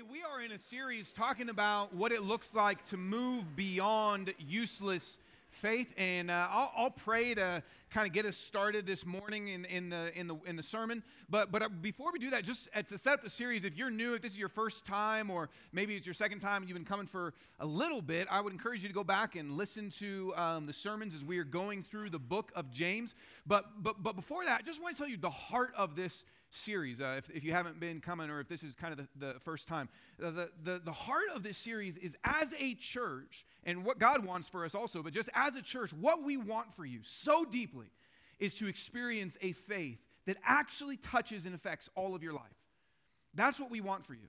Hey, we are in a series talking about what it looks like to move beyond useless faith, and uh, I'll, I'll, pray to kind of get us started this morning in, in, the, in, the, in the sermon. But, but uh, before we do that, just uh, to set up the series, if you're new, if this is your first time, or maybe it's your second time and you've been coming for a little bit, I would encourage you to go back and listen to um, the sermons as we are going through the book of James. But, but, but before that, I just want to tell you the heart of this series, uh, if, if you haven't been coming or if this is kind of the, the first time. The, the, the heart of this series is as a church, and what God wants for us also, but just as a church, what we want for you so deeply is to experience a faith that actually touches and affects all of your life. That's what we want for you.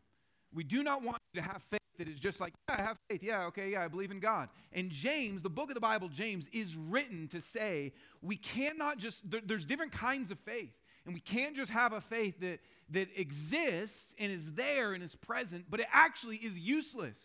We do not want you to have faith that is just like, yeah, I have faith. Yeah, okay, yeah, I believe in God. And James, the book of the Bible, James, is written to say we cannot just, there, there's different kinds of faith. And we can't just have a faith that, that exists and is there and is present, but it actually is useless.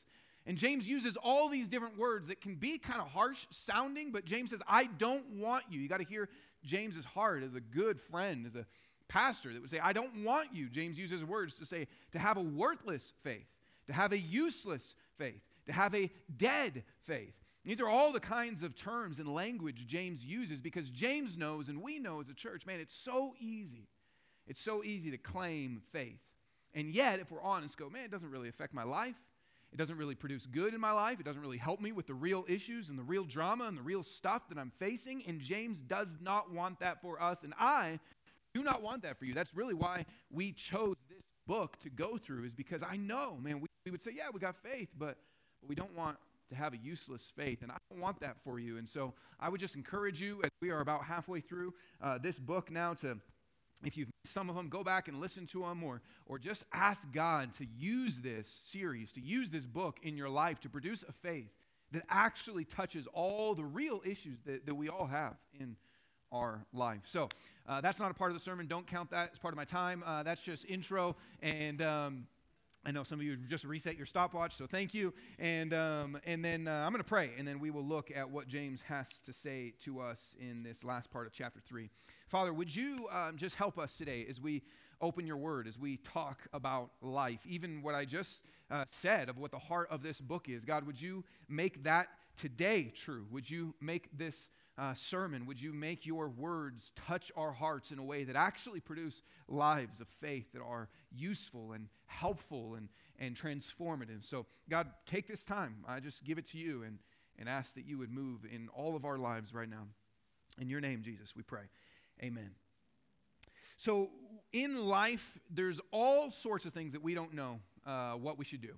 And James uses all these different words that can be kind of harsh sounding, but James says, I don't want you. You got to hear James's heart as a good friend, as a pastor that would say, I don't want you. James uses words to say, to have a worthless faith, to have a useless faith, to have a dead faith. These are all the kinds of terms and language James uses because James knows and we know as a church, man, it's so easy. It's so easy to claim faith. And yet, if we're honest, go, man, it doesn't really affect my life. It doesn't really produce good in my life. It doesn't really help me with the real issues and the real drama and the real stuff that I'm facing. And James does not want that for us. And I do not want that for you. That's really why we chose this book to go through, is because I know, man, we, we would say, yeah, we got faith, but, but we don't want to have a useless faith. And I don't want that for you. And so I would just encourage you, as we are about halfway through uh, this book now, to, if you've some of them, go back and listen to them, or, or just ask God to use this series, to use this book in your life to produce a faith that actually touches all the real issues that, that we all have in our life. So uh, that's not a part of the sermon. Don't count that as part of my time. Uh, that's just intro. And um, I know some of you just reset your stopwatch, so thank you. And, um, and then uh, I'm going to pray, and then we will look at what James has to say to us in this last part of chapter 3. Father, would you um, just help us today as we open your word, as we talk about life, even what I just uh, said of what the heart of this book is? God, would you make that today true? Would you make this uh, sermon, would you make your words touch our hearts in a way that actually produce lives of faith that are useful and helpful and, and transformative? So, God, take this time. I just give it to you and, and ask that you would move in all of our lives right now. In your name, Jesus, we pray. Amen. So, in life, there's all sorts of things that we don't know uh, what we should do.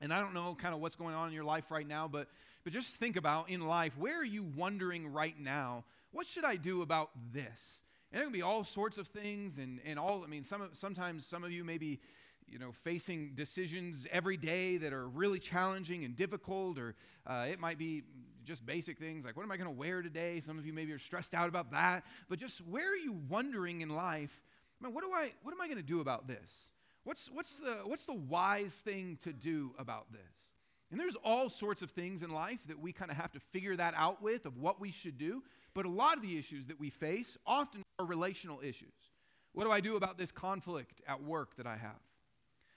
And I don't know kind of what's going on in your life right now, but, but just think about in life, where are you wondering right now, what should I do about this? And there can be all sorts of things, and, and all, I mean, some, sometimes some of you may be, you know, facing decisions every day that are really challenging and difficult, or uh, it might be just basic things like, what am I going to wear today? Some of you maybe are stressed out about that. But just where are you wondering in life, man, what, do I, what am I going to do about this? What's, what's, the, what's the wise thing to do about this? And there's all sorts of things in life that we kind of have to figure that out with of what we should do. But a lot of the issues that we face often are relational issues. What do I do about this conflict at work that I have?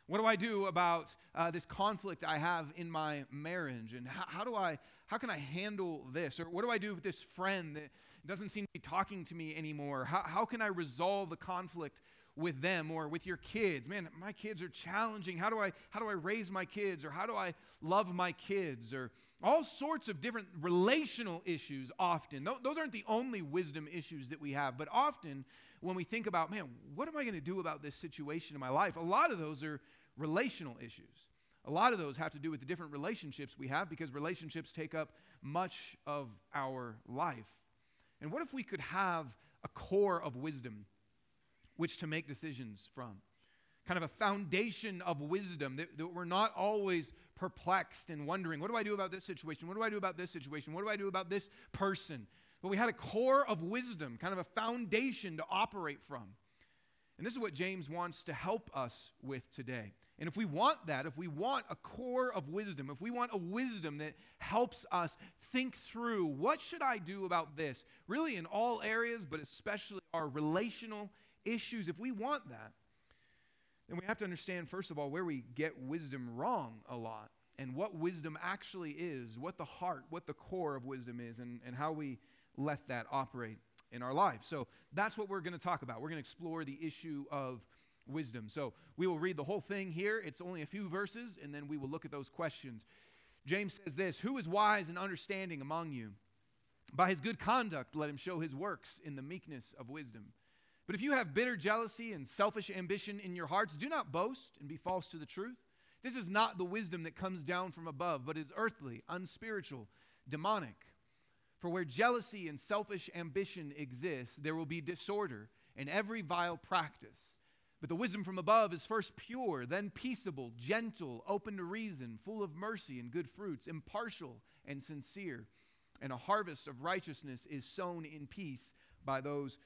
What do I do about uh, this conflict I have in my marriage? And how, how, do I, how can I handle this? Or what do I do with this friend that doesn't seem to be talking to me anymore? How, how can I resolve the conflict with them or with your kids. Man, my kids are challenging. How do I how do I raise my kids or how do I love my kids or all sorts of different relational issues often. Those aren't the only wisdom issues that we have, but often when we think about, man, what am I going to do about this situation in my life? A lot of those are relational issues. A lot of those have to do with the different relationships we have because relationships take up much of our life. And what if we could have a core of wisdom which to make decisions from. Kind of a foundation of wisdom that, that we're not always perplexed and wondering, what do I do about this situation? What do I do about this situation? What do I do about this person? But we had a core of wisdom, kind of a foundation to operate from. And this is what James wants to help us with today. And if we want that, if we want a core of wisdom, if we want a wisdom that helps us think through what should I do about this, really in all areas, but especially our relational issues, if we want that, then we have to understand, first of all, where we get wisdom wrong a lot and what wisdom actually is, what the heart, what the core of wisdom is, and, and how we let that operate in our lives. So that's what we're going to talk about. We're going to explore the issue of wisdom. So we will read the whole thing here. It's only a few verses, and then we will look at those questions. James says this Who is wise and understanding among you? By his good conduct, let him show his works in the meekness of wisdom. But if you have bitter jealousy and selfish ambition in your hearts, do not boast and be false to the truth. This is not the wisdom that comes down from above, but is earthly, unspiritual, demonic. For where jealousy and selfish ambition exist, there will be disorder and every vile practice. But the wisdom from above is first pure, then peaceable, gentle, open to reason, full of mercy and good fruits, impartial and sincere. And a harvest of righteousness is sown in peace by those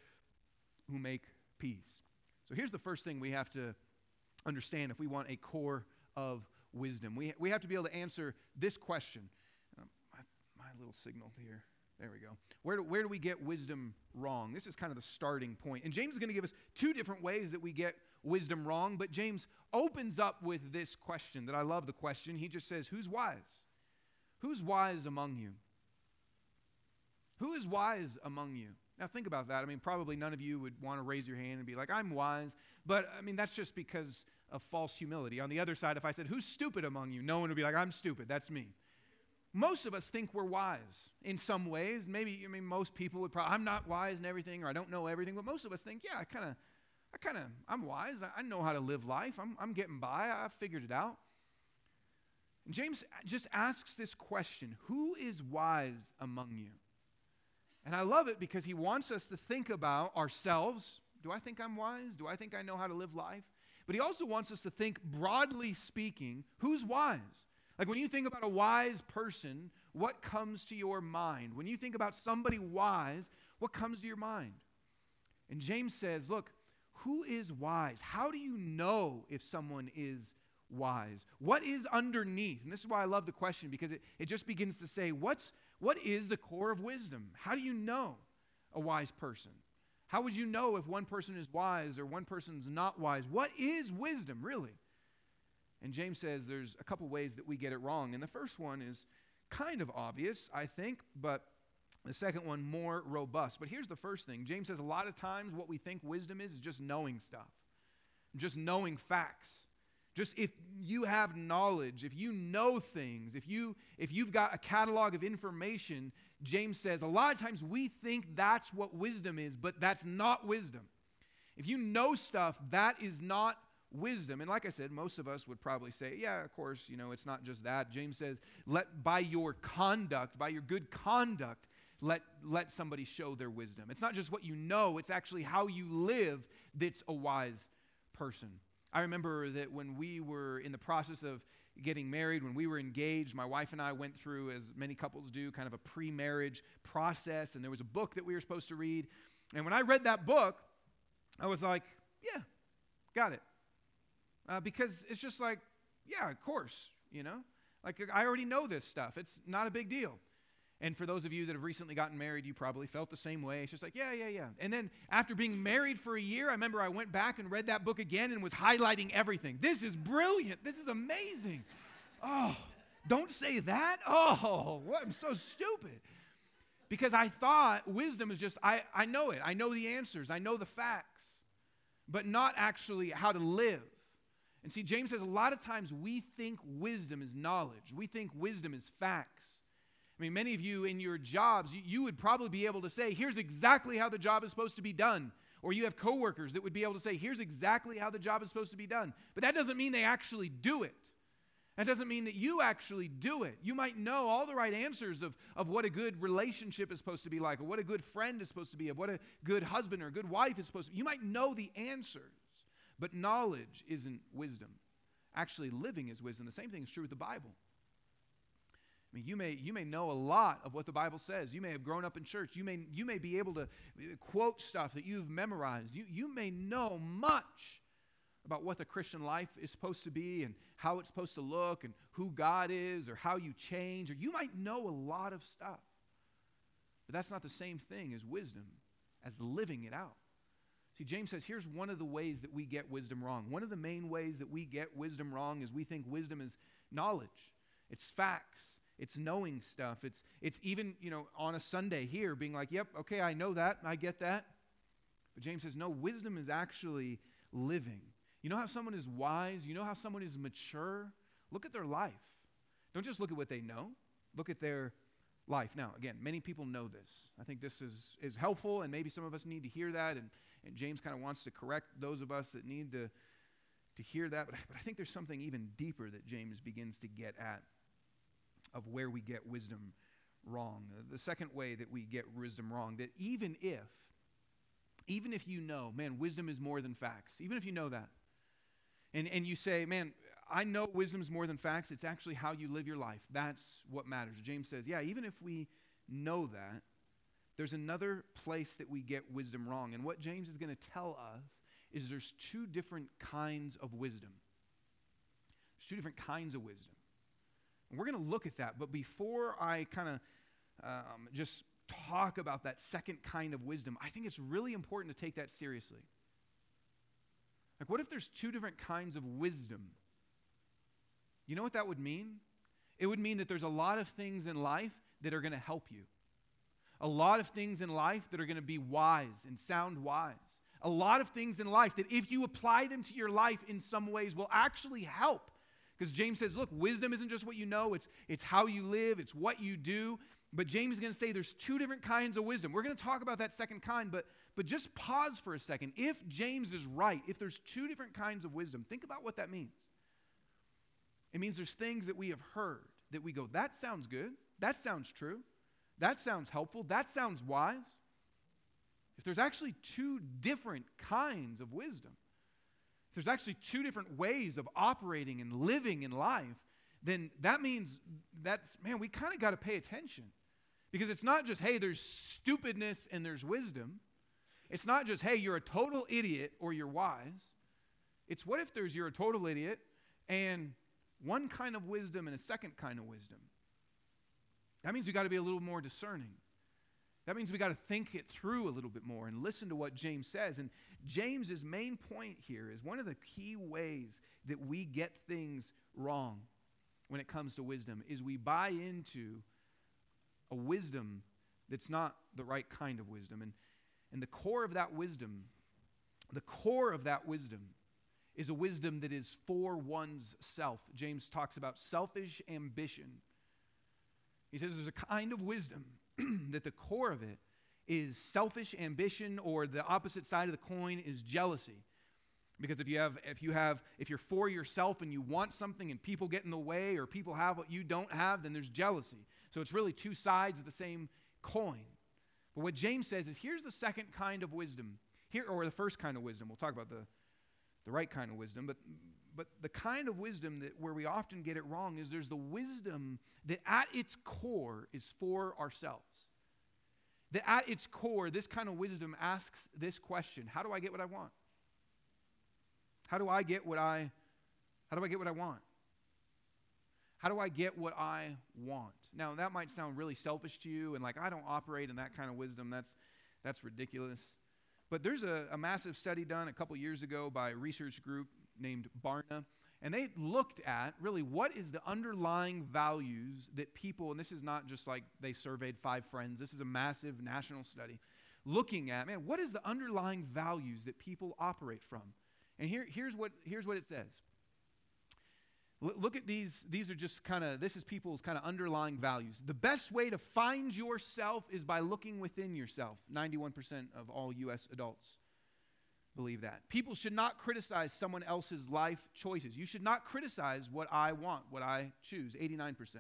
who make peace. So here's the first thing we have to understand if we want a core of wisdom. We, we have to be able to answer this question. Um, my, my little signal here. There we go. Where do, where do we get wisdom wrong? This is kind of the starting point. And James is going to give us two different ways that we get wisdom wrong, but James opens up with this question that I love the question. He just says, Who's wise? Who's wise among you? Who is wise among you? Now, think about that. I mean, probably none of you would want to raise your hand and be like, I'm wise. But, I mean, that's just because of false humility. On the other side, if I said, Who's stupid among you? No one would be like, I'm stupid. That's me most of us think we're wise in some ways. Maybe, I mean, most people would probably, I'm not wise in everything or I don't know everything, but most of us think, yeah, I kind of, I kind of, I'm wise. I, I, know how to live life. I'm, I'm getting by. I've figured it out. And James uh, just asks this question Who is wise among you? And I love it because he wants us to think about ourselves. Do I think I'm wise? Do I think I know how to live life? But he also wants us to think, broadly speaking, who's wise? Like when you think about a wise person, what comes to your mind? When you think about somebody wise, what comes to your mind? And James says, look, who is wise? How do you know if someone is wise? What is underneath? And this is why I love the question because it, it just begins to say, what's, what is the core of wisdom? How do you know a wise person? How would you know if one person is wise or one person's not wise? What is wisdom, really? And James says there's a couple ways that we get it wrong. And the first one is kind of obvious, I think, but the second one more robust. But here's the first thing James says a lot of times what we think wisdom is is just knowing stuff, just knowing facts. Just if you have knowledge, if you know things, if you if you've got a catalog of information, James says a lot of times we think that's what wisdom is, but that's not wisdom. If you know stuff, that is not wisdom. And like I said, most of us would probably say, yeah, of course, you know, it's not just that. James says, let by your conduct, by your good conduct, let, let somebody show their wisdom. It's not just what you know, it's actually how you live that's a wise person. I remember that when we were in the process of getting married, when we were engaged, my wife and I went through, as many couples do, kind of a pre marriage process, and there was a book that we were supposed to read. And when I read that book, I was like, yeah, got it uh, because it's just like, yeah, of course, you know? Like, I already know this stuff. It's not a big deal. And for those of you that have recently gotten married, you probably felt the same way. It's just like, yeah, yeah, yeah. And then after being married for a year, I remember I went back and read that book again and was highlighting everything. This is brilliant. This is amazing. Oh, don't say that. Oh, what? I'm so stupid. Because I thought wisdom is just, I, I know it. I know the answers. I know the facts, but not actually how to live. And see, James says a lot of times we think wisdom is knowledge, we think wisdom is facts. I mean, many of you in your jobs, you, would probably be able to say, here's exactly how the job is supposed to be done. Or you have coworkers that would be able to say, here's exactly how the job is supposed to be done. But that doesn't mean they actually do it. That doesn't mean that you actually do it. You might know all the right answers of, of what a good relationship is supposed to be like, or what a good friend is supposed to be, of what a good husband or a good wife is supposed to be. You might know the answers. But knowledge isn't wisdom. Actually, living is wisdom. The same thing is true with the Bible. I mean, you may, you may know a lot of what the Bible says. You may have grown up in church. You may, you may be able to quote stuff that you've memorized. You, you may know much about what the Christian life is supposed to be and how it's supposed to look and who God is or how you change. Or you might know a lot of stuff. But that's not the same thing as wisdom, as living it out. See, James says here's one of the ways that we get wisdom wrong. One of the main ways that we get wisdom wrong is we think wisdom is knowledge, it's facts, it's knowing stuff. It's, it's even, you know, on a Sunday here being like, yep, okay, I know that, I get that. But James says, no, wisdom is actually living. You know how someone is wise? You know how someone is mature? Look at their life. Don't just look at what they know, look at their life. Now, again, many people know this. I think this is, is helpful, and maybe some of us need to hear that. And, and James kind of wants to correct those of us that need to, to hear that. But, but I think there's something even deeper that James begins to get at of where we get wisdom wrong. The second way that we get wisdom wrong, that even if, even if you know, man, wisdom is more than facts, even if you know that, and, and you say, man, I know wisdom is more than facts, it's actually how you live your life. That's what matters. James says, yeah, even if we know that, there's another place that we get wisdom wrong. And what James is going to tell us is there's two different kinds of wisdom. There's two different kinds of wisdom. We're going to look at that. But before I kind of um, just talk about that second kind of wisdom, I think it's really important to take that seriously. Like, what if there's two different kinds of wisdom? You know what that would mean? It would mean that there's a lot of things in life that are going to help you. A lot of things in life that are going to be wise and sound wise. A lot of things in life that, if you apply them to your life in some ways, will actually help because James says, look, wisdom isn't just what you know, it's, it's how you live, it's what you do. But James is going to say there's two different kinds of wisdom. We're going to talk about that second kind, but, but just pause for a second. If James is right, if there's two different kinds of wisdom, think about what that means. It means there's things that we have heard that we go, that sounds good, that sounds true, that sounds helpful, that sounds wise. If there's actually two different kinds of wisdom, there's actually two different ways of operating and living in life, then that means that's, man, we kind of got to pay attention. Because it's not just, hey, there's stupidness and there's wisdom. It's not just, hey, you're a total idiot or you're wise. It's what if there's you're a total idiot and one kind of wisdom and a second kind of wisdom? That means you got to be a little more discerning. That means we got to think it through a little bit more and listen to what James says. And James's main point here is one of the key ways that we get things wrong when it comes to wisdom is we buy into a wisdom that's not the right kind of wisdom. And, and the core of that wisdom, the core of that wisdom is a wisdom that is for one's self. James talks about selfish ambition. He says there's a kind of wisdom that the core of it is selfish ambition or the opposite side of the coin is jealousy. Because if you have if you have if you're for yourself and you want something and people get in the way or people have what you don't have then there's jealousy. So it's really two sides of the same coin. But what james says is here's the second kind of wisdom here or the first kind of wisdom. We'll talk about the the right kind of wisdom but but the kind of wisdom that where we often get it wrong is there's the wisdom that at its core is for ourselves. That at its core, this kind of wisdom asks this question How do I get what I want? How do I get what I how do I get what I want? How do I get what I want? Now that might sound really selfish to you and like I don't operate in that kind of wisdom. That's that's ridiculous. But there's a, a massive study done a couple years ago by a research group named Barna. And they looked at really what is the underlying values that people, and this is not just like they surveyed five friends, this is a massive national study, looking at, man, what is the underlying values that people operate from? And here, here's, what, here's what it says. look at these, these are just kind of, this is people's kind of underlying values. The best way to find yourself is by looking within yourself, 91% of all U.S. adults believe that. People should not criticize someone else's life choices. You should not criticize what I want, what I choose, 89%.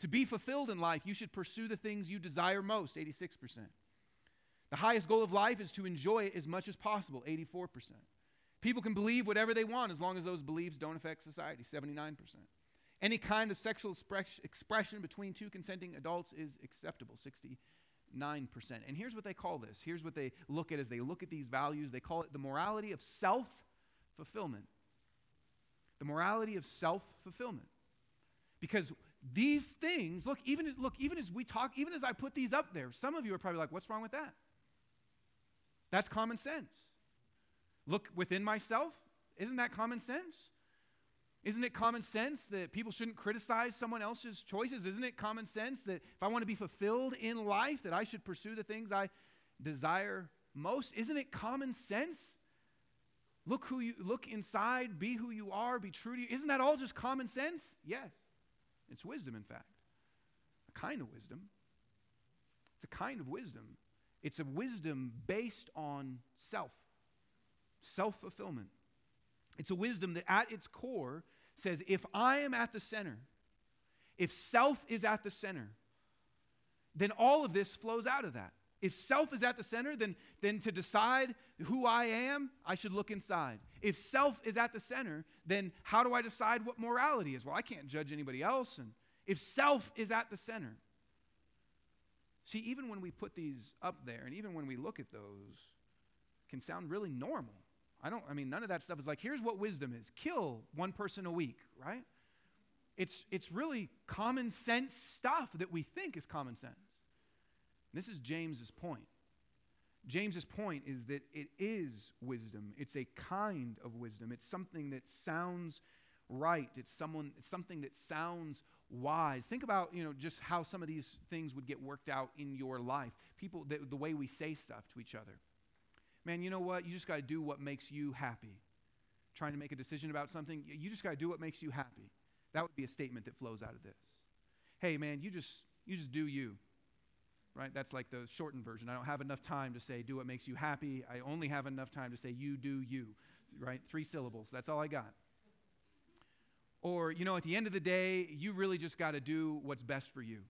To be fulfilled in life, you should pursue the things you desire most, 86%. The highest goal of life is to enjoy it as much as possible, 84%. People can believe whatever they want as long as those beliefs don't affect society, 79%. Any kind of sexual expression between two consenting adults is acceptable, 60 9%. And here's what they call this. Here's what they look at as they look at these values. They call it the morality of self fulfillment. The morality of self fulfillment. Because these things, look, even look, even as we talk, even as I put these up there, some of you are probably like, what's wrong with that? That's common sense. look within myself. Isn't that common sense? Isn't it common sense that people shouldn't criticize someone else's choices? Isn't it common sense that if I want to be fulfilled in life, that I should pursue the things I desire most? Isn't it common sense? Look who you look inside, be who you are, be true to you. Isn't that all just common sense? Yes. It's wisdom, in fact. A kind of wisdom. It's a kind of wisdom. It's a wisdom based on self, self fulfillment. It's a wisdom that at its core says if I am at the center, if self is at the center, then all of this flows out of that. If self is at the center, then, then to decide who I am, I should look inside. If self is at the center, then how do I decide what morality is? Well, I can't judge anybody else. And if self is at the center, see, even when we put these up there, and even when we look at those, can sound really normal. I don't, I mean, none of that stuff is like, here's what wisdom is kill one person a week, right? It's, it's really common sense stuff that we think is common sense. This is James's point. James's point is that it is wisdom. It's a kind of wisdom. It's something that sounds right. It's someone it's something that sounds wise. Think about, you know, just how some of these things would get worked out in your life. People the, the way we say stuff to each other man, you know what? You just got to do what makes you happy. Trying to make a decision about something, you just got to do what makes you happy. That would be a statement that flows out of this. Hey, man, you just you just do you. Right? That's like the shortened version. I don't have enough time to say do what makes you happy. I only have enough time to say you do you. Right? Three syllables. That's all I got. Or, you know, at the end of the day, you really just got to do what's best for you.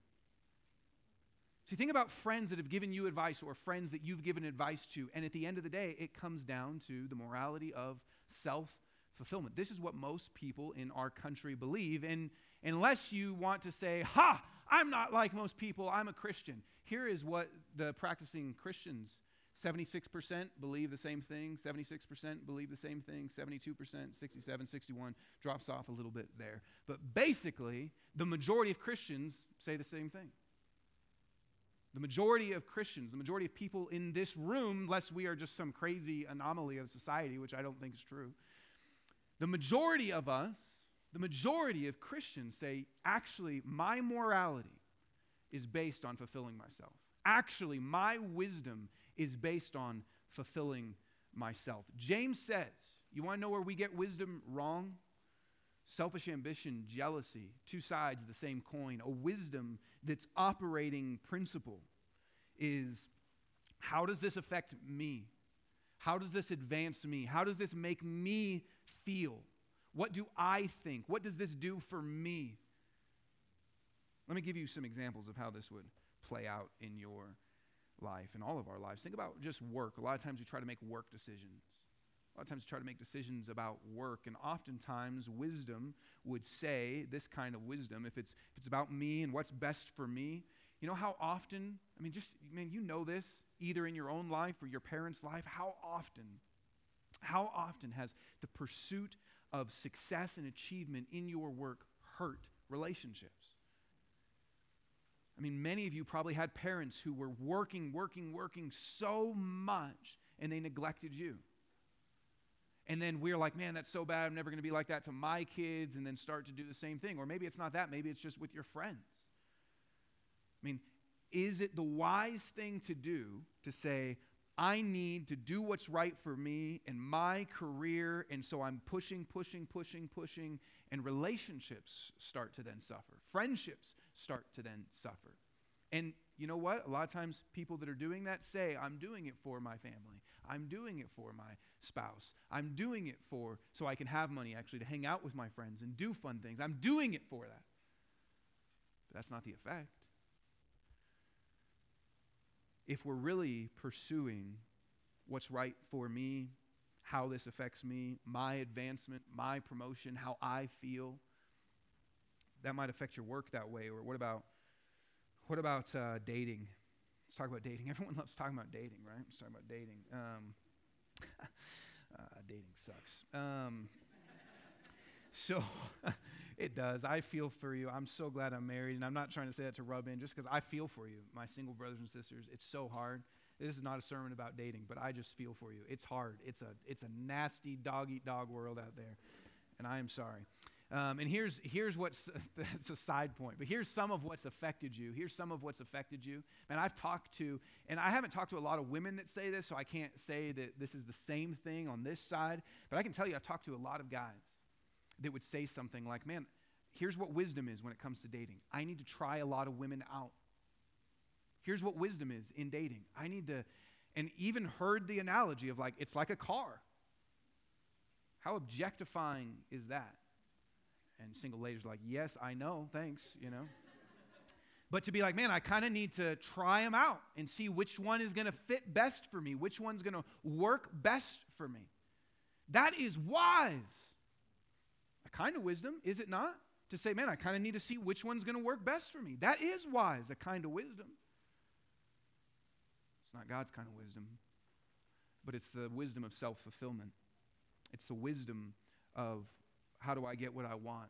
See, think about friends that have given you advice or friends that you've given advice to, and at the end of the day, it comes down to the morality of self fulfillment. This is what most people in our country believe. And unless you want to say, Ha, I'm not like most people, I'm a Christian, here is what the practicing Christians 76% believe the same thing, 76% believe the same thing, 72%, 67, 61 drops off a little bit there. But basically, the majority of Christians say the same thing. The majority of Christians, the majority of people in this room, unless we are just some crazy anomaly of society, which I don't think is true, the majority of us, the majority of Christians say, actually, my morality is based on fulfilling myself. Actually, my wisdom is based on fulfilling myself. James says, you want to know where we get wisdom wrong? Selfish ambition, jealousy, two sides of the same coin. A wisdom that's operating principle is how does this affect me? How does this advance me? How does this make me feel? What do I think? What does this do for me? Let me give you some examples of how this would play out in your life in all of our lives. Think about just work. A lot of times we try to make work decisions. A lot of times try to make decisions about work, and oftentimes wisdom would say, this kind of wisdom, if it's, if it's about me and what's best for me, you know how often, I mean, just, man, you know this, either in your own life or your parents' life, how often, how often has the pursuit of success and achievement in your work hurt relationships? I mean, many of you probably had parents who were working, working, working so much and they neglected you. And then we're like, man, that's so bad. I'm never going to be like that to my kids, and then start to do the same thing. Or maybe it's not that. Maybe it's just with your friends. I mean, is it the wise thing to do to say, I need to do what's right for me and my career, and so I'm pushing, pushing, pushing, pushing, and relationships start to then suffer. Friendships start to then suffer. And you know what? A lot of times people that are doing that say, I'm doing it for my family. I'm doing it for my spouse. I'm doing it for so I can have money actually to hang out with my friends and do fun things. I'm doing it for that. But that's not the effect. If we're really pursuing what's right for me, how this affects me, my advancement, my promotion, how I feel, that might affect your work that way. Or what about what about uh, dating? Let's talk about dating. Everyone loves talking about dating, right? Let's talk about dating. Um, uh, dating sucks. Um, so it does. I feel for you. I'm so glad I'm married, and I'm not trying to say that to rub in, just because I feel for you, my single brothers and sisters. It's so hard. this is not a sermon about dating, but I just feel for you. It's hard. It's a, it's a nasty dog eat dog world out there, and I am sorry. Um, and here's, here's what's that's a side point, but here's some of what's affected you. Here's some of what's affected you. And I've talked to, and I haven't talked to a lot of women that say this, so I can't say that this is the same thing on this side, but I can tell you I've talked to a lot of guys that would say something like, man, here's what wisdom is when it comes to dating. I need to try a lot of women out. Here's what wisdom is in dating. I need to, and even heard the analogy of like, it's like a car. How objectifying is that? And single ladies are like, yes, I know, thanks, you know. but to be like, man, I kind of need to try them out and see which one is going to fit best for me, which one's going to work best for me. That is wise. A kind of wisdom, is it not? To say, man, I kind of need to see which one's going to work best for me. That is wise, a kind of wisdom. It's not God's kind of wisdom, but it's the wisdom of self fulfillment. It's the wisdom of how do I get what I want?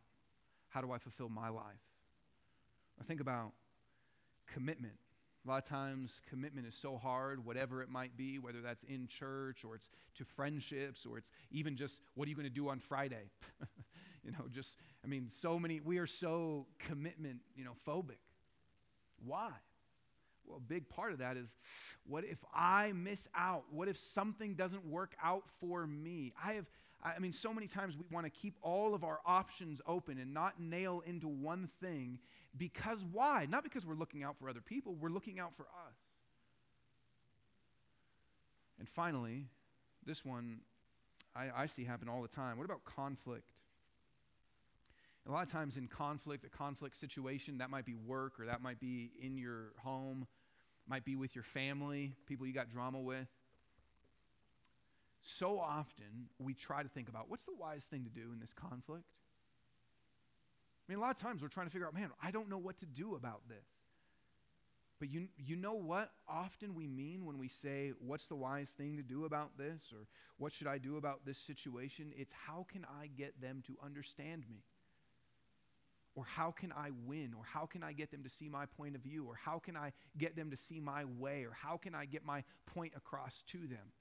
How do I fulfill my life? I think about commitment. A lot of times, commitment is so hard, whatever it might be, whether that's in church or it's to friendships or it's even just what are you going to do on Friday? you know, just, I mean, so many, we are so commitment, you know, phobic. Why? Well, a big part of that is what if I miss out? What if something doesn't work out for me? I have I mean, so many times we want to keep all of our options open and not nail into one thing because why? Not because we're looking out for other people, we're looking out for us. And finally, this one I, I see happen all the time. What about conflict? A lot of times in conflict, a conflict situation, that might be work or that might be in your home, might be with your family, people you got drama with so often we try to think about what's the wise thing to do in this conflict? I mean, a lot of times we're trying to figure out, man, I don't know what to do about this. But you, you know what often we mean when we say, what's the wise thing to do about this? Or what should I do about this situation? It's how can I get them to understand me? Or how can I win? Or how can I get them to see my point of view? Or how can I get them to see my way? Or how can I get my point across to them?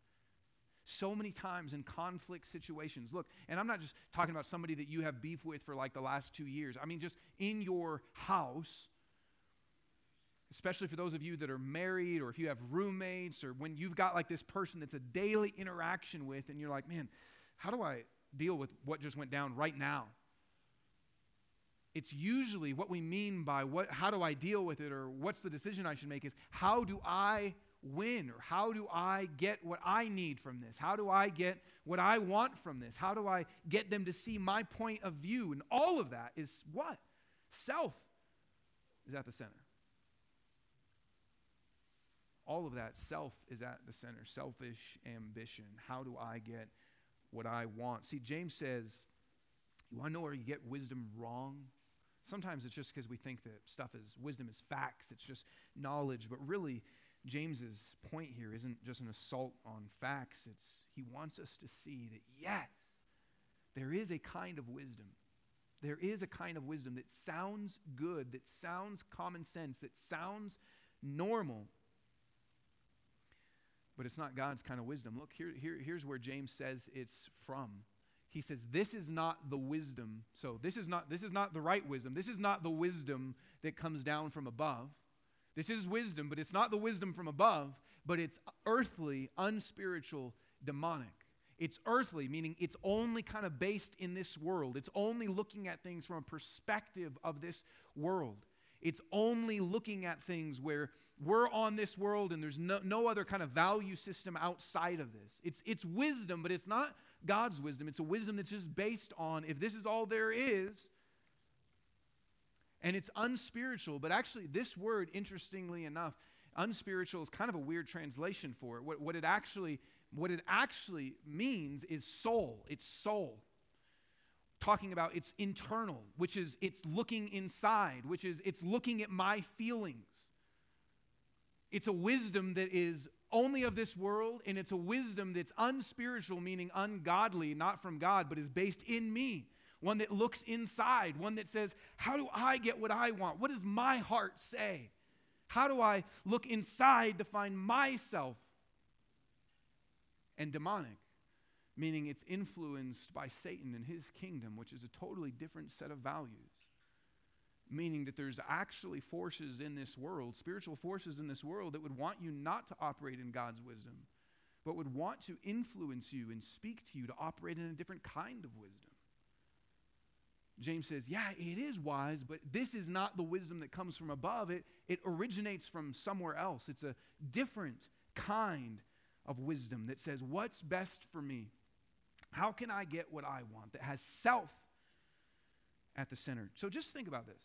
So many times in conflict situations. Look, and I'm not just talking about somebody that you have beef with for like the last two years. I mean, just in your house, especially for those of you that are married or if you have roommates or when you've got like this person that's a daily interaction with and you're like, man, how do I deal with what just went down right now? It's usually what we mean by what, how do I deal with it or what's the decision I should make is how do I win? Or how do I get what I need from this? How do I get what I want from this? How do I get them to see my point of view? And all of that is what? Self is at the center. All of that, self is at the center. Selfish ambition. How do I get what I want? See, James says, You want to know where you get wisdom wrong? Sometimes it's just because we think that stuff is wisdom is facts, it's just knowledge, but really, James's point here isn't just an assault on facts, it's he wants us to see that yes, there is a kind of wisdom. There is a kind of wisdom that sounds good, that sounds common sense, that sounds normal. But it's not God's kind of wisdom. Look, here, here, here's where James says it's from. He says, This is not the wisdom. So this is not this is not the right wisdom. This is not the wisdom that comes down from above. This is wisdom, but it's not the wisdom from above, but it's earthly, unspiritual, demonic. It's earthly, meaning it's only kind of based in this world. It's only looking at things from a perspective of this world. It's only looking at things where we're on this world and there's no, no other kind of value system outside of this. It's, it's wisdom, but it's not God's wisdom. It's a wisdom that's just based on if this is all there is, and it's unspiritual, but actually, this word, interestingly enough, unspiritual is kind of a weird translation for it. What, what, it actually, what it actually means is soul. It's soul. Talking about it's internal, which is it's looking inside, which is it's looking at my feelings. It's a wisdom that is only of this world, and it's a wisdom that's unspiritual, meaning ungodly, not from God, but is based in me one that looks inside, one that says, How do I get what I want? What does my heart say? How do I look inside to find myself and demonic, meaning it's influenced by Satan and his kingdom, which is a totally different set of values. Meaning that there's actually forces in this world, spiritual forces in this world, that would want you not to operate in God's wisdom, but would want to influence you and speak to you to operate in a different kind of wisdom. James says, Yeah, it is wise, but this is not the wisdom that comes from above. It, it originates from somewhere else. It's a different kind of wisdom that says, What's best for me? How can I get what I want? That has self at the center. So just think about this.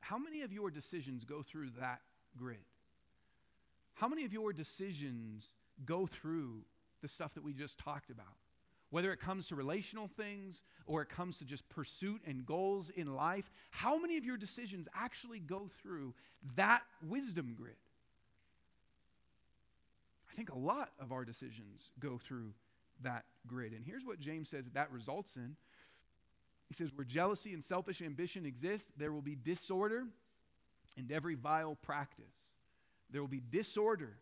How many of your decisions go through that grid? How many of your decisions go through the stuff that we just talked about? Whether it comes to relational things or it comes to just pursuit and goals in life, how many of your decisions actually go through that wisdom grid? I think a lot of our decisions go through that grid. And here's what James says that, results in. He says, Where jealousy and selfish ambition exist, there will be disorder and every vile practice. There will be disorder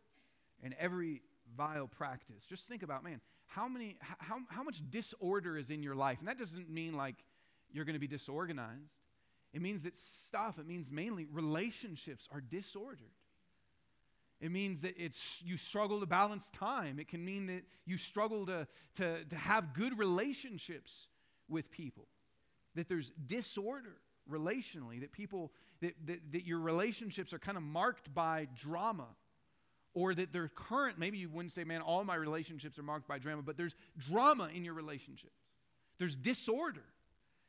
and every vile practice. Just think about, man, how many how, how much disorder is in your life? And that doesn't mean like you're going to be disorganized. It means that stuff it means mainly relationships are disordered. It means that it's you struggle to balance time. It can mean that you struggle to, to, to have good relationships with people. That there's disorder relationally that people that, that, that your relationships are kind of marked by drama or that they're current, maybe you wouldn't say, man, all my relationships are marked by drama, but there's drama in your relationships. There's disorder.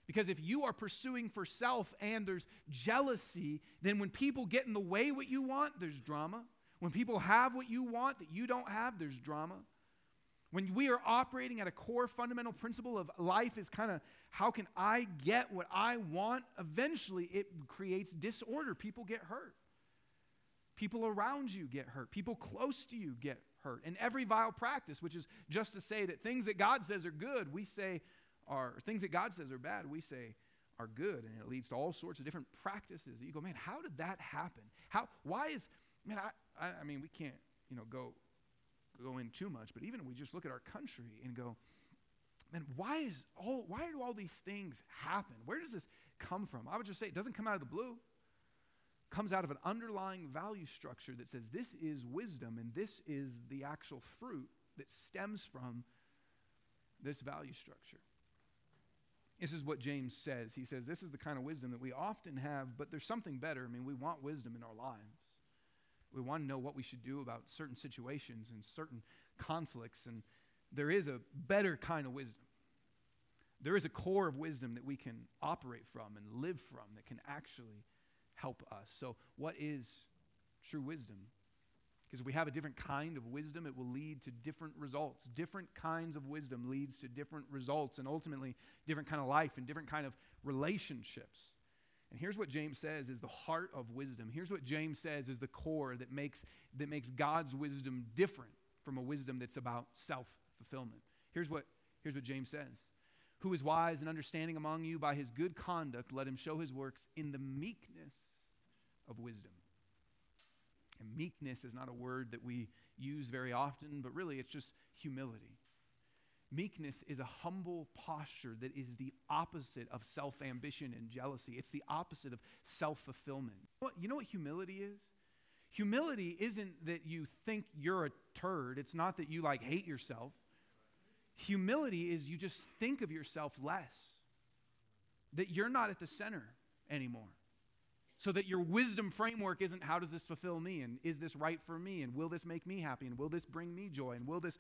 Because if you are pursuing for self and there's jealousy, then when people get in the way what you want, there's drama. When people have what you want that you don't have, there's drama. When we are operating at a core fundamental principle of life is kind of how can I get what I want, eventually it creates disorder. People get hurt. People around you get hurt. People close to you get hurt. And every vile practice, which is just to say that things that God says are good, we say are, things that God says are bad, we say are good. And it leads to all sorts of different practices. You go, man, how did that happen? How, why is, man, I, I, I mean, we can't, you know, go, go in too much, but even we just look at our country and go, man, why is all, why do all these things happen? Where does this come from? I would just say it doesn't come out of the blue comes out of an underlying value structure that says this is wisdom and this is the actual fruit that stems from this value structure. This is what James says. He says, This is the kind of wisdom that we often have, but there's something better. I mean, we want wisdom in our lives. We want to know what we should do about certain situations and certain conflicts, and there is a better kind of wisdom. There is a core of wisdom that we can operate from and live from that can actually help us. So, what is true wisdom? Because if we have a different kind of wisdom, it will lead to different results. Different kinds of wisdom leads to different results and ultimately different kind of life and different kind of relationships. And here's what James says is the heart of wisdom. Here's what James says is the core that makes, that makes God's wisdom different from a wisdom that's about self-fulfillment. Here's what, here's what James says who is wise and understanding among you by his good conduct, let him show his works in the meekness of wisdom. And meekness is not a word that we use very often, but really it's just humility. Meekness is a humble posture that is the opposite of self ambition and jealousy. It's the opposite of self fulfillment. You know what humility is? Humility isn't that you think you're a turd, it's not that you like hate yourself. Humility is you just think of yourself less, that you're not at the center anymore. So that your wisdom framework isn't how does this fulfill me and is this right for me and will this make me happy and will this bring me joy and will this.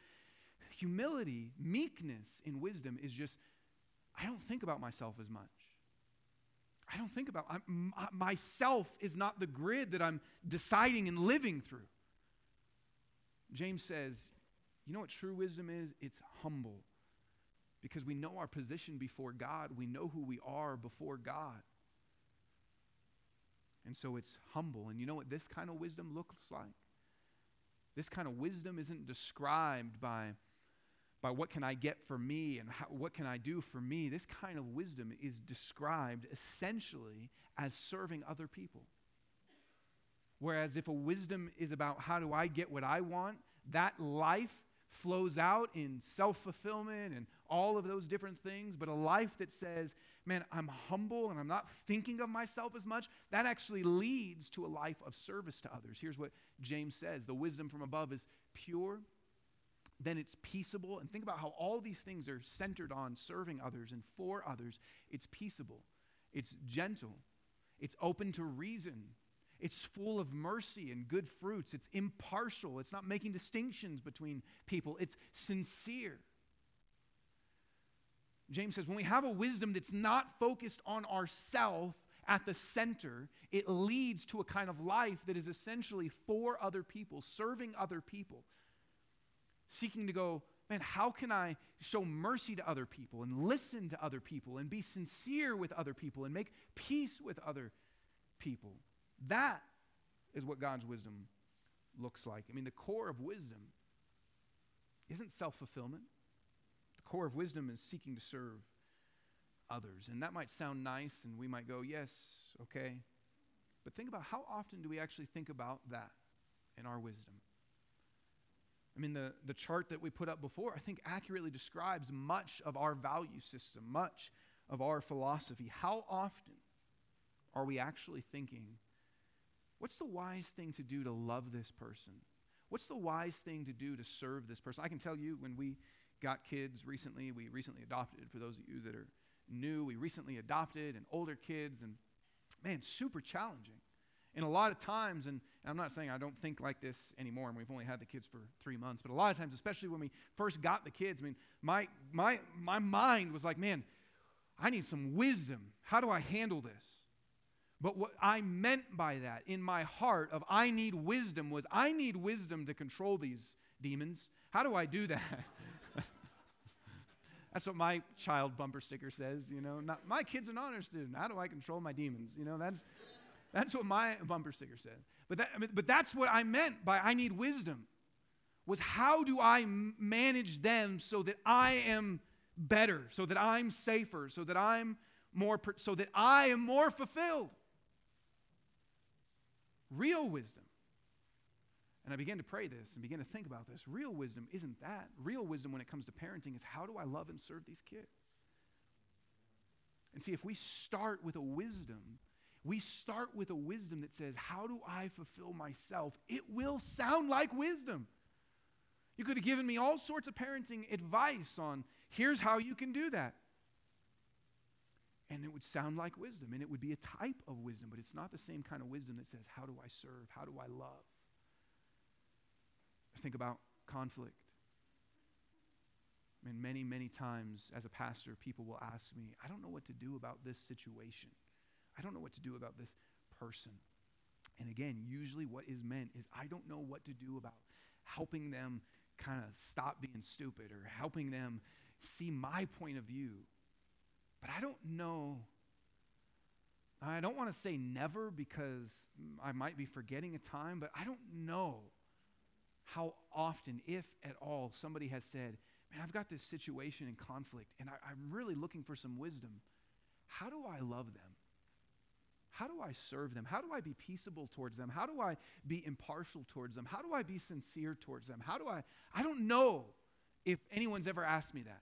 Humility, meekness in wisdom is just, I don't think about myself as much. I don't think about I'm, myself is not the grid that I'm deciding and living through. James says you know what true wisdom is? It's humble. Because we know our position before God, we know who we are before God. And so it's humble. And you know what this kind of wisdom looks like? This kind of wisdom isn't described by, by what can I get for me and how, what can I do for me. This kind of wisdom is described essentially as serving other people. Whereas if a wisdom is about how do I get what I want, that life flows out in self fulfillment and all of those different things, but a life that says, man, I'm humble and I'm not thinking of myself as much, that actually leads to a life of service to others. Here's what James says the wisdom from above is pure, then it's peaceable. And think about how all these things are centered on serving others and for others. It's peaceable, it's gentle, it's open to reason. It's full of mercy and good fruits. It's impartial. It's not making distinctions between people. It's sincere. James says when we have a wisdom that's not focused on ourself at the center, it leads to a kind of life that is essentially for other people, serving other people, seeking to go, man, how can I show mercy to other people and listen to other people and be sincere with other people and make peace with other people? That is what God's wisdom looks like. I mean, the core of wisdom isn't self fulfillment, the core of wisdom is seeking to serve others. And that might sound nice, and we might go, yes, okay. But think about how often do we actually think about that in our wisdom? I mean, the, the chart that we put up before, I think, accurately describes much of our value system, much of our philosophy. How often are we actually thinking What's the wise thing to do to love this person? What's the wise thing to do to serve this person? I can tell you when we got kids recently, we recently adopted, for those of you that are new, we recently adopted and older kids, and man, super challenging. And a lot of times, and I'm not saying I don't think like this anymore, and we've only had the kids for three months, but a lot of times, especially when we first got the kids, I mean, my, my, my mind was like, man, I need some wisdom. How do I handle this? But what I meant by that in my heart of I need wisdom was I need wisdom to control these demons. How do I do that? that's what my child bumper sticker says, you know. Not, my kid's an honor student. How do I control my demons? You know, that's, that's what my bumper sticker says. But, that, I mean, but that's what I meant by I need wisdom was how do I manage them so that I am better, so that I'm safer, so that I'm more, so that I am more fulfilled. Real wisdom. And I began to pray this and began to think about this. Real wisdom isn't that. Real wisdom when it comes to parenting is how do I love and serve these kids? And see, if we start with a wisdom, we start with a wisdom that says, How do I fulfill myself? It will sound like wisdom. You could have given me all sorts of parenting advice on here's how you can do that. And it would sound like wisdom, and it would be a type of wisdom, but it's not the same kind of wisdom that says, How do I serve? How do I love? think about conflict. I mean, many, many times as a pastor, people will ask me, I don't know what to do about this situation. I don't know what to do about this person. And again, usually what is meant is I don't know what to do about helping them kind of stop being stupid or helping them see my point of view but I don't know. I don't want to say never because I might be forgetting a time, but I don't know how often, if at all, somebody has said, Man, I've got this situation in conflict and I, I'm really looking for some wisdom. How do I love them? How do I serve them? How do I be peaceable towards them? How do I be impartial towards them? How do I be sincere towards them? How do I? I don't know if anyone's ever asked me that.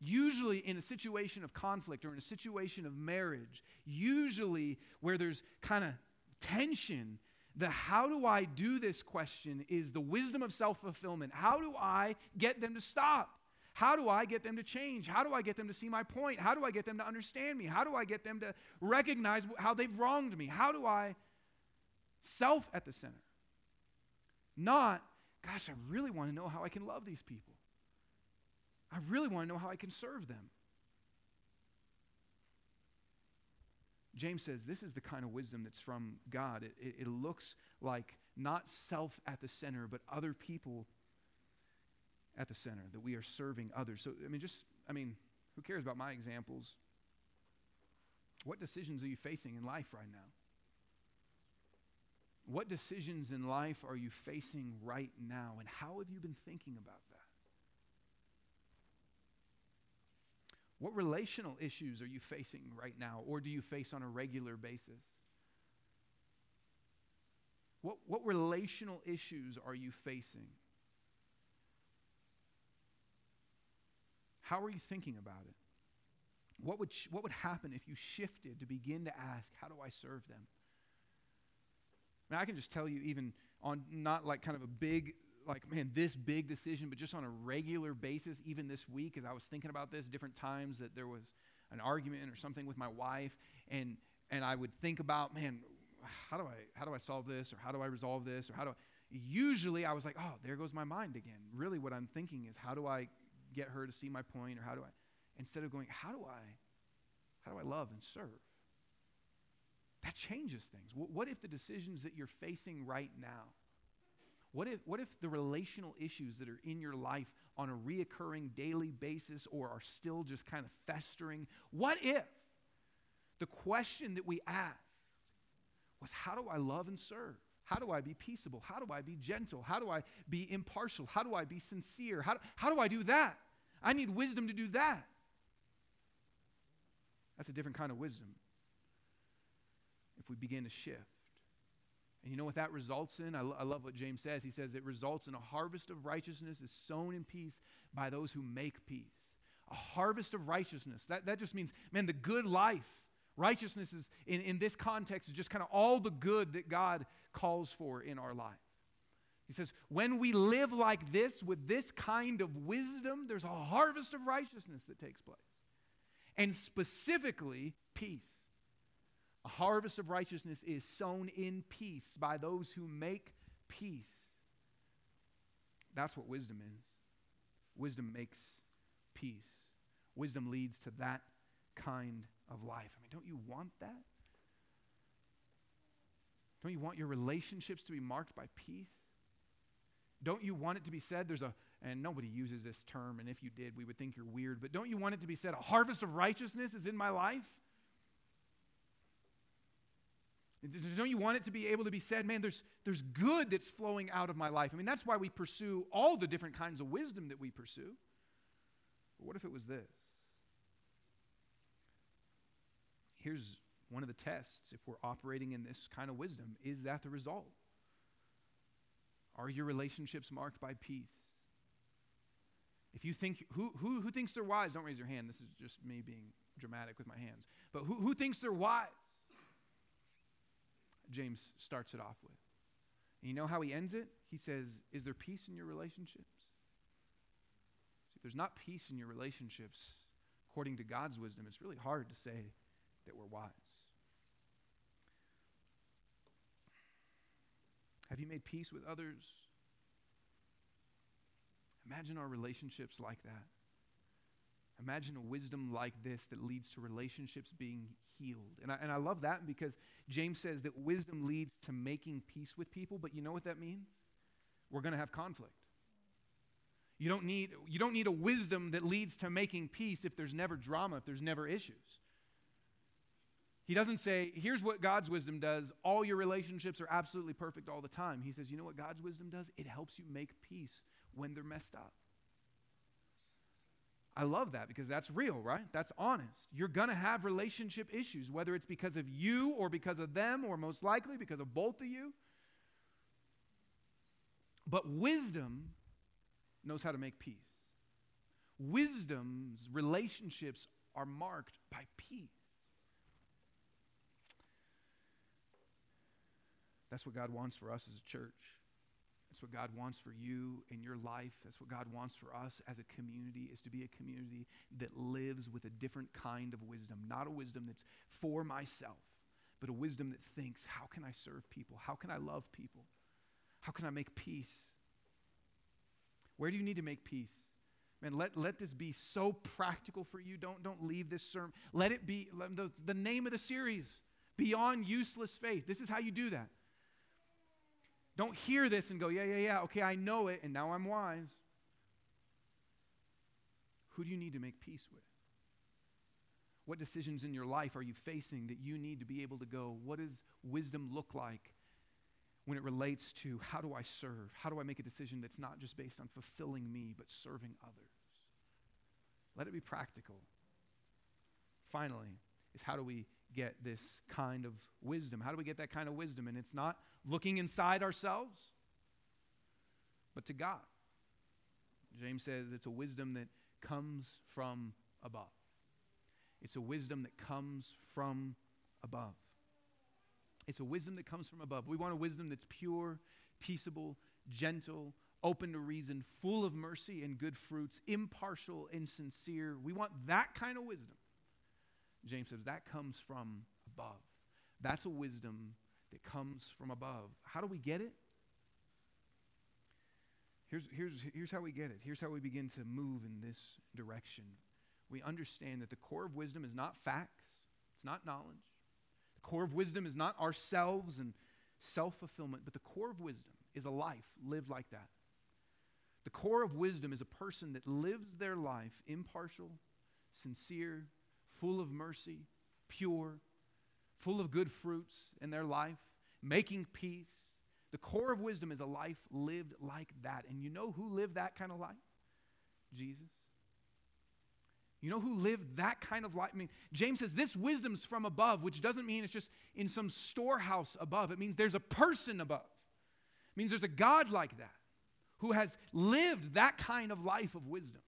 Usually, in a situation of conflict or in a situation of marriage, usually where there's kind of tension, the how do I do this question is the wisdom of self fulfillment. How do I get them to stop? How do I get them to change? How do I get them to see my point? How do I get them to understand me? How do I get them to recognize how they've wronged me? How do I self at the center? Not, gosh, I really want to know how I can love these people. I really want to know how I can serve them. James says this is the kind of wisdom that's from God. It, it, it, looks like not self at the center, but other people at the center, that we are serving others. So, I mean, just, I mean, who cares about my examples? What decisions are you facing in life right now? What decisions in life are you facing right now? And how have you been thinking about that? What relational issues are you facing right now, or do you face on a regular basis? What, what relational issues are you facing? How are you thinking about it? What would, sh- what would happen if you shifted to begin to ask, How do I serve them? I, mean, I can just tell you, even on not like kind of a big like, man, this big decision, but just on a regular basis, even this week, as I was thinking about this, different times that there was an argument or something with my wife, and, and I would think about, man, how do I how do I solve this or how do I resolve this or how do I usually I was like, oh, there goes my mind again. Really what I'm thinking is how do I get her to see my point or how do I instead of going, how do I how do I love and serve? That changes things. What if the decisions that you're facing right now? What if, what if the relational issues that are in your life on a reoccurring daily basis or are still just kind of festering? What if the question that we ask was how do I love and serve? How do I be peaceable? How do I be gentle? How do I be impartial? How do I be sincere? How, how do I do that? I need wisdom to do that. That's a different kind of wisdom. If we begin to shift. And you know what that results in? I, I love what James says. He says it results in a harvest of righteousness is sown in peace by those who make peace. A harvest of righteousness. That, that just means, man, the good life Righteousness is, in, in this context, is just kind of all the good that God calls for in our life. He says, when we live like this with this kind of wisdom, there's a harvest of righteousness that takes place. And specifically, peace. A harvest of righteousness is sown in peace by those who make peace. That's what wisdom is. Wisdom makes peace. Wisdom leads to that kind of life. I mean, don't you want that? Don't you want your relationships to be marked by peace? Don't you want it to be said there's a, and nobody uses this term, and if you did, we would think you're weird, but don't you want it to be said a harvest of righteousness is in my life? Don't you want it to be able to be said, man, there's, there's good that's flowing out of my life? I mean, that's why we pursue all the different kinds of wisdom that we pursue. But what if it was this? here's one of the tests if we're operating in this kind of wisdom is that the result? Are your relationships marked by peace? If you think, who, who, who thinks they're wise? Don't raise your hand. This is just me being dramatic with my hands. But who, who thinks they're wise? James starts it off with. And you know how he ends it? He says, Is there peace in your relationships? See, if there's not peace in your relationships, according to God's wisdom, it's really hard to say that we're wise. Have you made peace with others? Imagine our relationships like that. Imagine a wisdom like this that leads to relationships being healed. And I, and I love that because James says that wisdom leads to making peace with people, but you know what that means? We're going to have conflict. You don't, need, you don't need a wisdom that leads to making peace if there's never drama, if there's never issues. He doesn't say, here's what God's wisdom does. All your relationships are absolutely perfect all the time. He says, you know what God's wisdom does? It helps you make peace when they're messed up. I love that because that's real, right? That's honest. You're going to have relationship issues, whether it's because of you or because of them, or most likely because of both of you. But wisdom knows how to make peace. Wisdom's relationships are marked by peace. That's what God wants for us as a church. That's what God wants for you in your life. That's what God wants for us as a community is to be a community that lives with a different kind of wisdom, not a wisdom that's for myself, but a wisdom that thinks, how can I serve people? How can I love people? How can I make peace? Where do you need to make peace? Man, let, let this be so practical for you. Don't, don't leave this sermon. Let it be let, the, the name of the series, Beyond Useless Faith. This is how you do that. Don't hear this and go, yeah, yeah, yeah, okay, I know it, and now I'm wise. Who do you need to make peace with? What decisions in your life are you facing that you need to be able to go, what does wisdom look like when it relates to how do I serve? How do I make a decision that's not just based on fulfilling me, but serving others? Let it be practical. Finally, is how do we get this kind of wisdom? How do we get that kind of wisdom? And it's not looking inside ourselves, but to God. James says it's a wisdom that comes from above. It's a wisdom that comes from above. It's a wisdom that comes from above. We want a wisdom that's pure, peaceable, gentle, open to reason, full of mercy and good fruits, impartial and sincere. We want that kind of wisdom. James says that comes from above. That's a wisdom that comes from above. How do we get it? Here's, here's, here's how we get it. Here's how we begin to move in this direction. We understand that the core of wisdom is not facts, it's not knowledge. The core of wisdom is not ourselves and self fulfillment, but the core of wisdom is a life lived like that. The core of wisdom is a person that lives their life impartial, sincere, full of mercy, pure, full of good fruits in their life, making peace. The core of wisdom is a life lived like that. And you know who lived that kind of life? Jesus. You know who lived that kind of life? I mean, James says this wisdom's from above, which doesn't mean it's just in some storehouse above. It means there's a person above. It means there's a God like that who has lived that kind of life of wisdom.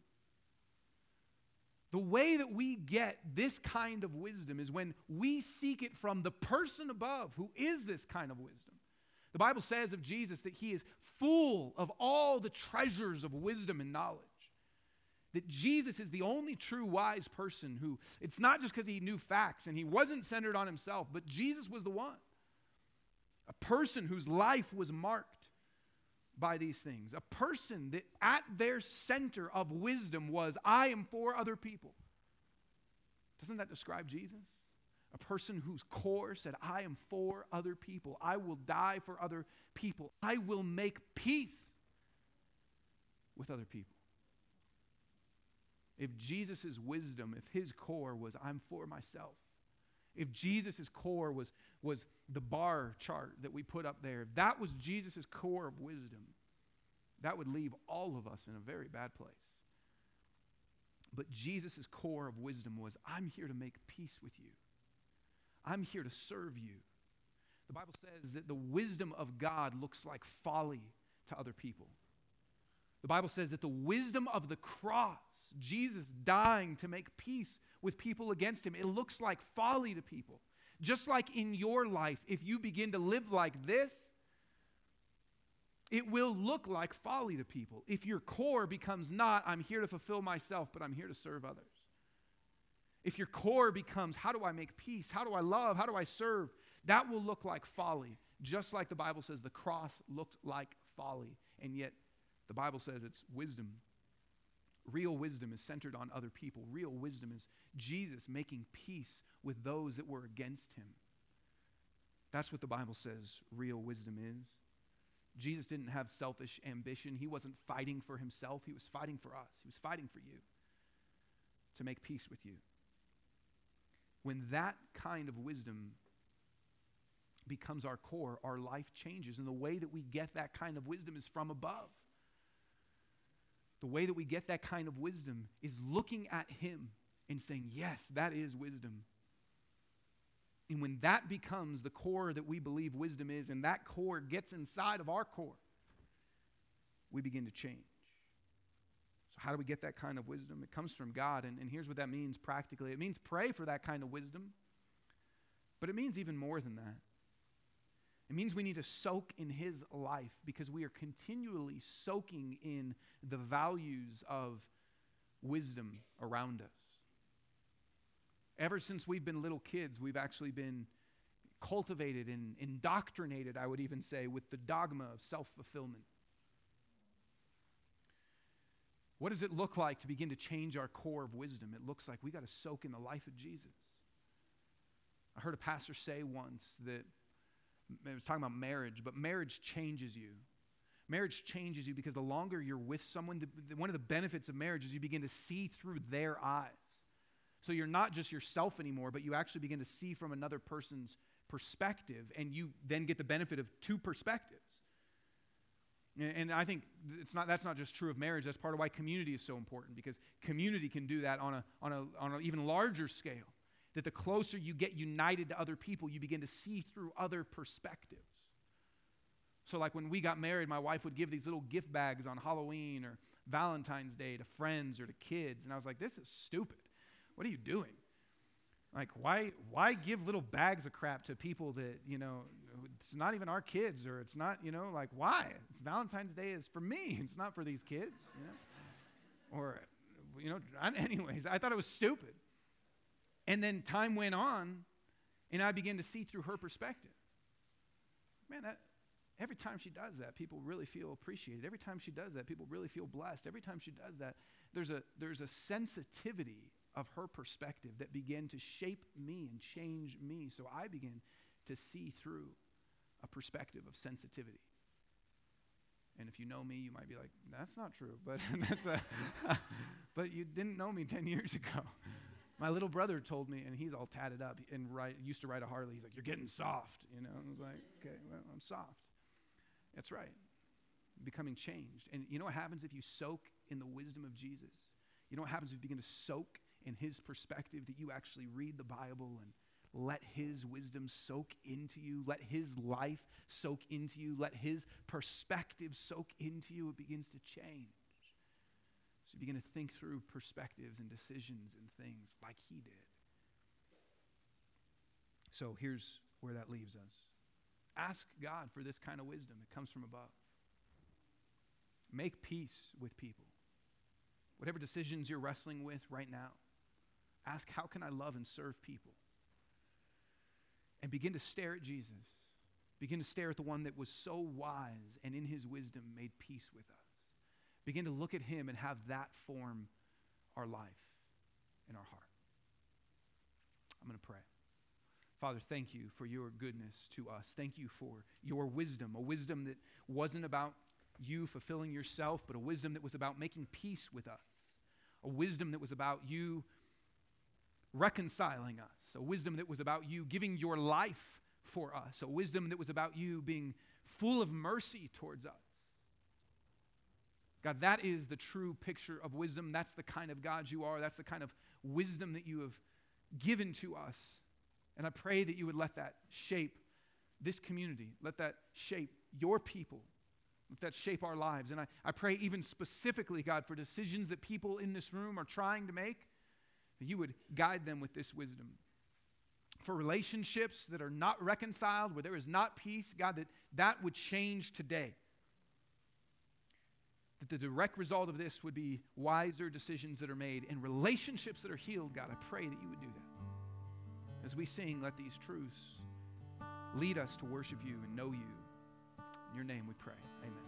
The way that we get this kind of wisdom is when we seek it from the person above who is this kind of wisdom. The Bible says of Jesus that he is full of all the treasures of wisdom and knowledge. That Jesus is the only true wise person who, it's not just because he knew facts and he wasn't centered on himself, but Jesus was the one. A person whose life was marked by these things. A person that at their center of wisdom was, I am for other people. Doesn't that describe Jesus? A person whose core said, I am for other people. I will die for other people. I will make peace with other people. If Jesus' wisdom, if his core was, I'm for myself, if Jesus' core was, was the bar chart that we put up there, if that was Jesus' core of wisdom, that would leave all of us in a very bad place. But Jesus' core of wisdom was, I'm here to make peace with you. I'm here to serve you. The Bible says that the wisdom of God looks like folly to other people. The Bible says that the wisdom of the cross, Jesus dying to make peace with people against him, it looks like folly to people. Just like in your life, if you begin to live like this, it will look like folly to people. If your core becomes not, I'm here to fulfill myself, but I'm here to serve others. If your core becomes, how do I make peace? How do I love? How do I serve? That will look like folly, just like the Bible says the cross looked like folly. And yet, the Bible says it's wisdom. Real wisdom is centered on other people. Real wisdom is Jesus making peace with those that were against him. That's what the Bible says real wisdom is. Jesus didn't have selfish ambition. He wasn't fighting for himself, he was fighting for us. He was fighting for you to make peace with you. When that kind of wisdom becomes our core, our life changes. And the way that we get that kind of wisdom is from above. The way that we get that kind of wisdom is looking at Him and saying, Yes, that is wisdom. And when that becomes the core that we believe wisdom is, and that core gets inside of our core, we begin to change. So, how do we get that kind of wisdom? It comes from God. And, and here's what that means practically it means pray for that kind of wisdom, but it means even more than that. It means we need to soak in His life because we are continually soaking in the values of wisdom around us. Ever since we've been little kids, we've actually been cultivated and indoctrinated, I would even say, with the dogma of self fulfillment. What does it look like to begin to change our core of wisdom? It looks like we got to soak in the life of Jesus. I heard a pastor say once that I was talking about marriage, but marriage changes you. Marriage changes you because the longer you're with someone, the, the, one of the benefits of marriage is you begin to see through their eyes. So you're not just yourself anymore, but you actually begin to see from another person's perspective, and you then get the benefit of two perspectives. And I think it's not, that's not just true of marriage. That's part of why community is so important because community can do that on, a, on, a, on an even larger scale. That the closer you get united to other people, you begin to see through other perspectives. So, like when we got married, my wife would give these little gift bags on Halloween or Valentine's Day to friends or to kids. And I was like, this is stupid. What are you doing? Like, why, why give little bags of crap to people that, you know, it's not even our kids or it's not, you know, like, why? It's Valentine's Day is for me. It's not for these kids, you know? Or, you know, anyways, I thought it was stupid. And then time went on and I began to see through her perspective. Man, that, every time she does that, people really feel appreciated. Every time she does that, people really feel blessed. Every time she does that, there's a, there's a sensitivity of her perspective that began to shape me and change me. So I began to see through a perspective of sensitivity. And if you know me, you might be like, that's not true. But that's a but you didn't know me 10 years ago. My little brother told me, and he's all tatted up and write, used to ride a Harley. He's like, You're getting soft. You know, I was like, Okay, well, I'm soft. That's right. Becoming changed. And you know what happens if you soak in the wisdom of Jesus? You know what happens if you begin to soak in his perspective, that you actually read the Bible and let his wisdom soak into you, let his life soak into you, let his perspective soak into you, it begins to change. So begin to think through perspectives and decisions and things like he did. So here's where that leaves us. Ask God for this kind of wisdom. It comes from above. Make peace with people. Whatever decisions you're wrestling with right now, ask, How can I love and serve people? And begin to stare at Jesus. Begin to stare at the one that was so wise and in his wisdom made peace with us. Begin to look at him and have that form our life and our heart. I'm going to pray. Father, thank you for your goodness to us. Thank you for your wisdom, a wisdom that wasn't about you fulfilling yourself, but a wisdom that was about making peace with us, a wisdom that was about you reconciling us, a wisdom that was about you giving your life for us, a wisdom that was about you being full of mercy towards us. God, that is the true picture of wisdom. That's the kind of God you are. That's the kind of wisdom that you have given to us. And I pray that you would let that shape this community, let that shape your people, let that shape our lives. And I, I pray, even specifically, God, for decisions that people in this room are trying to make, that you would guide them with this wisdom. For relationships that are not reconciled, where there is not peace, God, that that would change today. That the direct result of this would be wiser decisions that are made and relationships that are healed, God. I pray that you would do that. As we sing, let these truths lead us to worship you and know you. In your name we pray. Amen.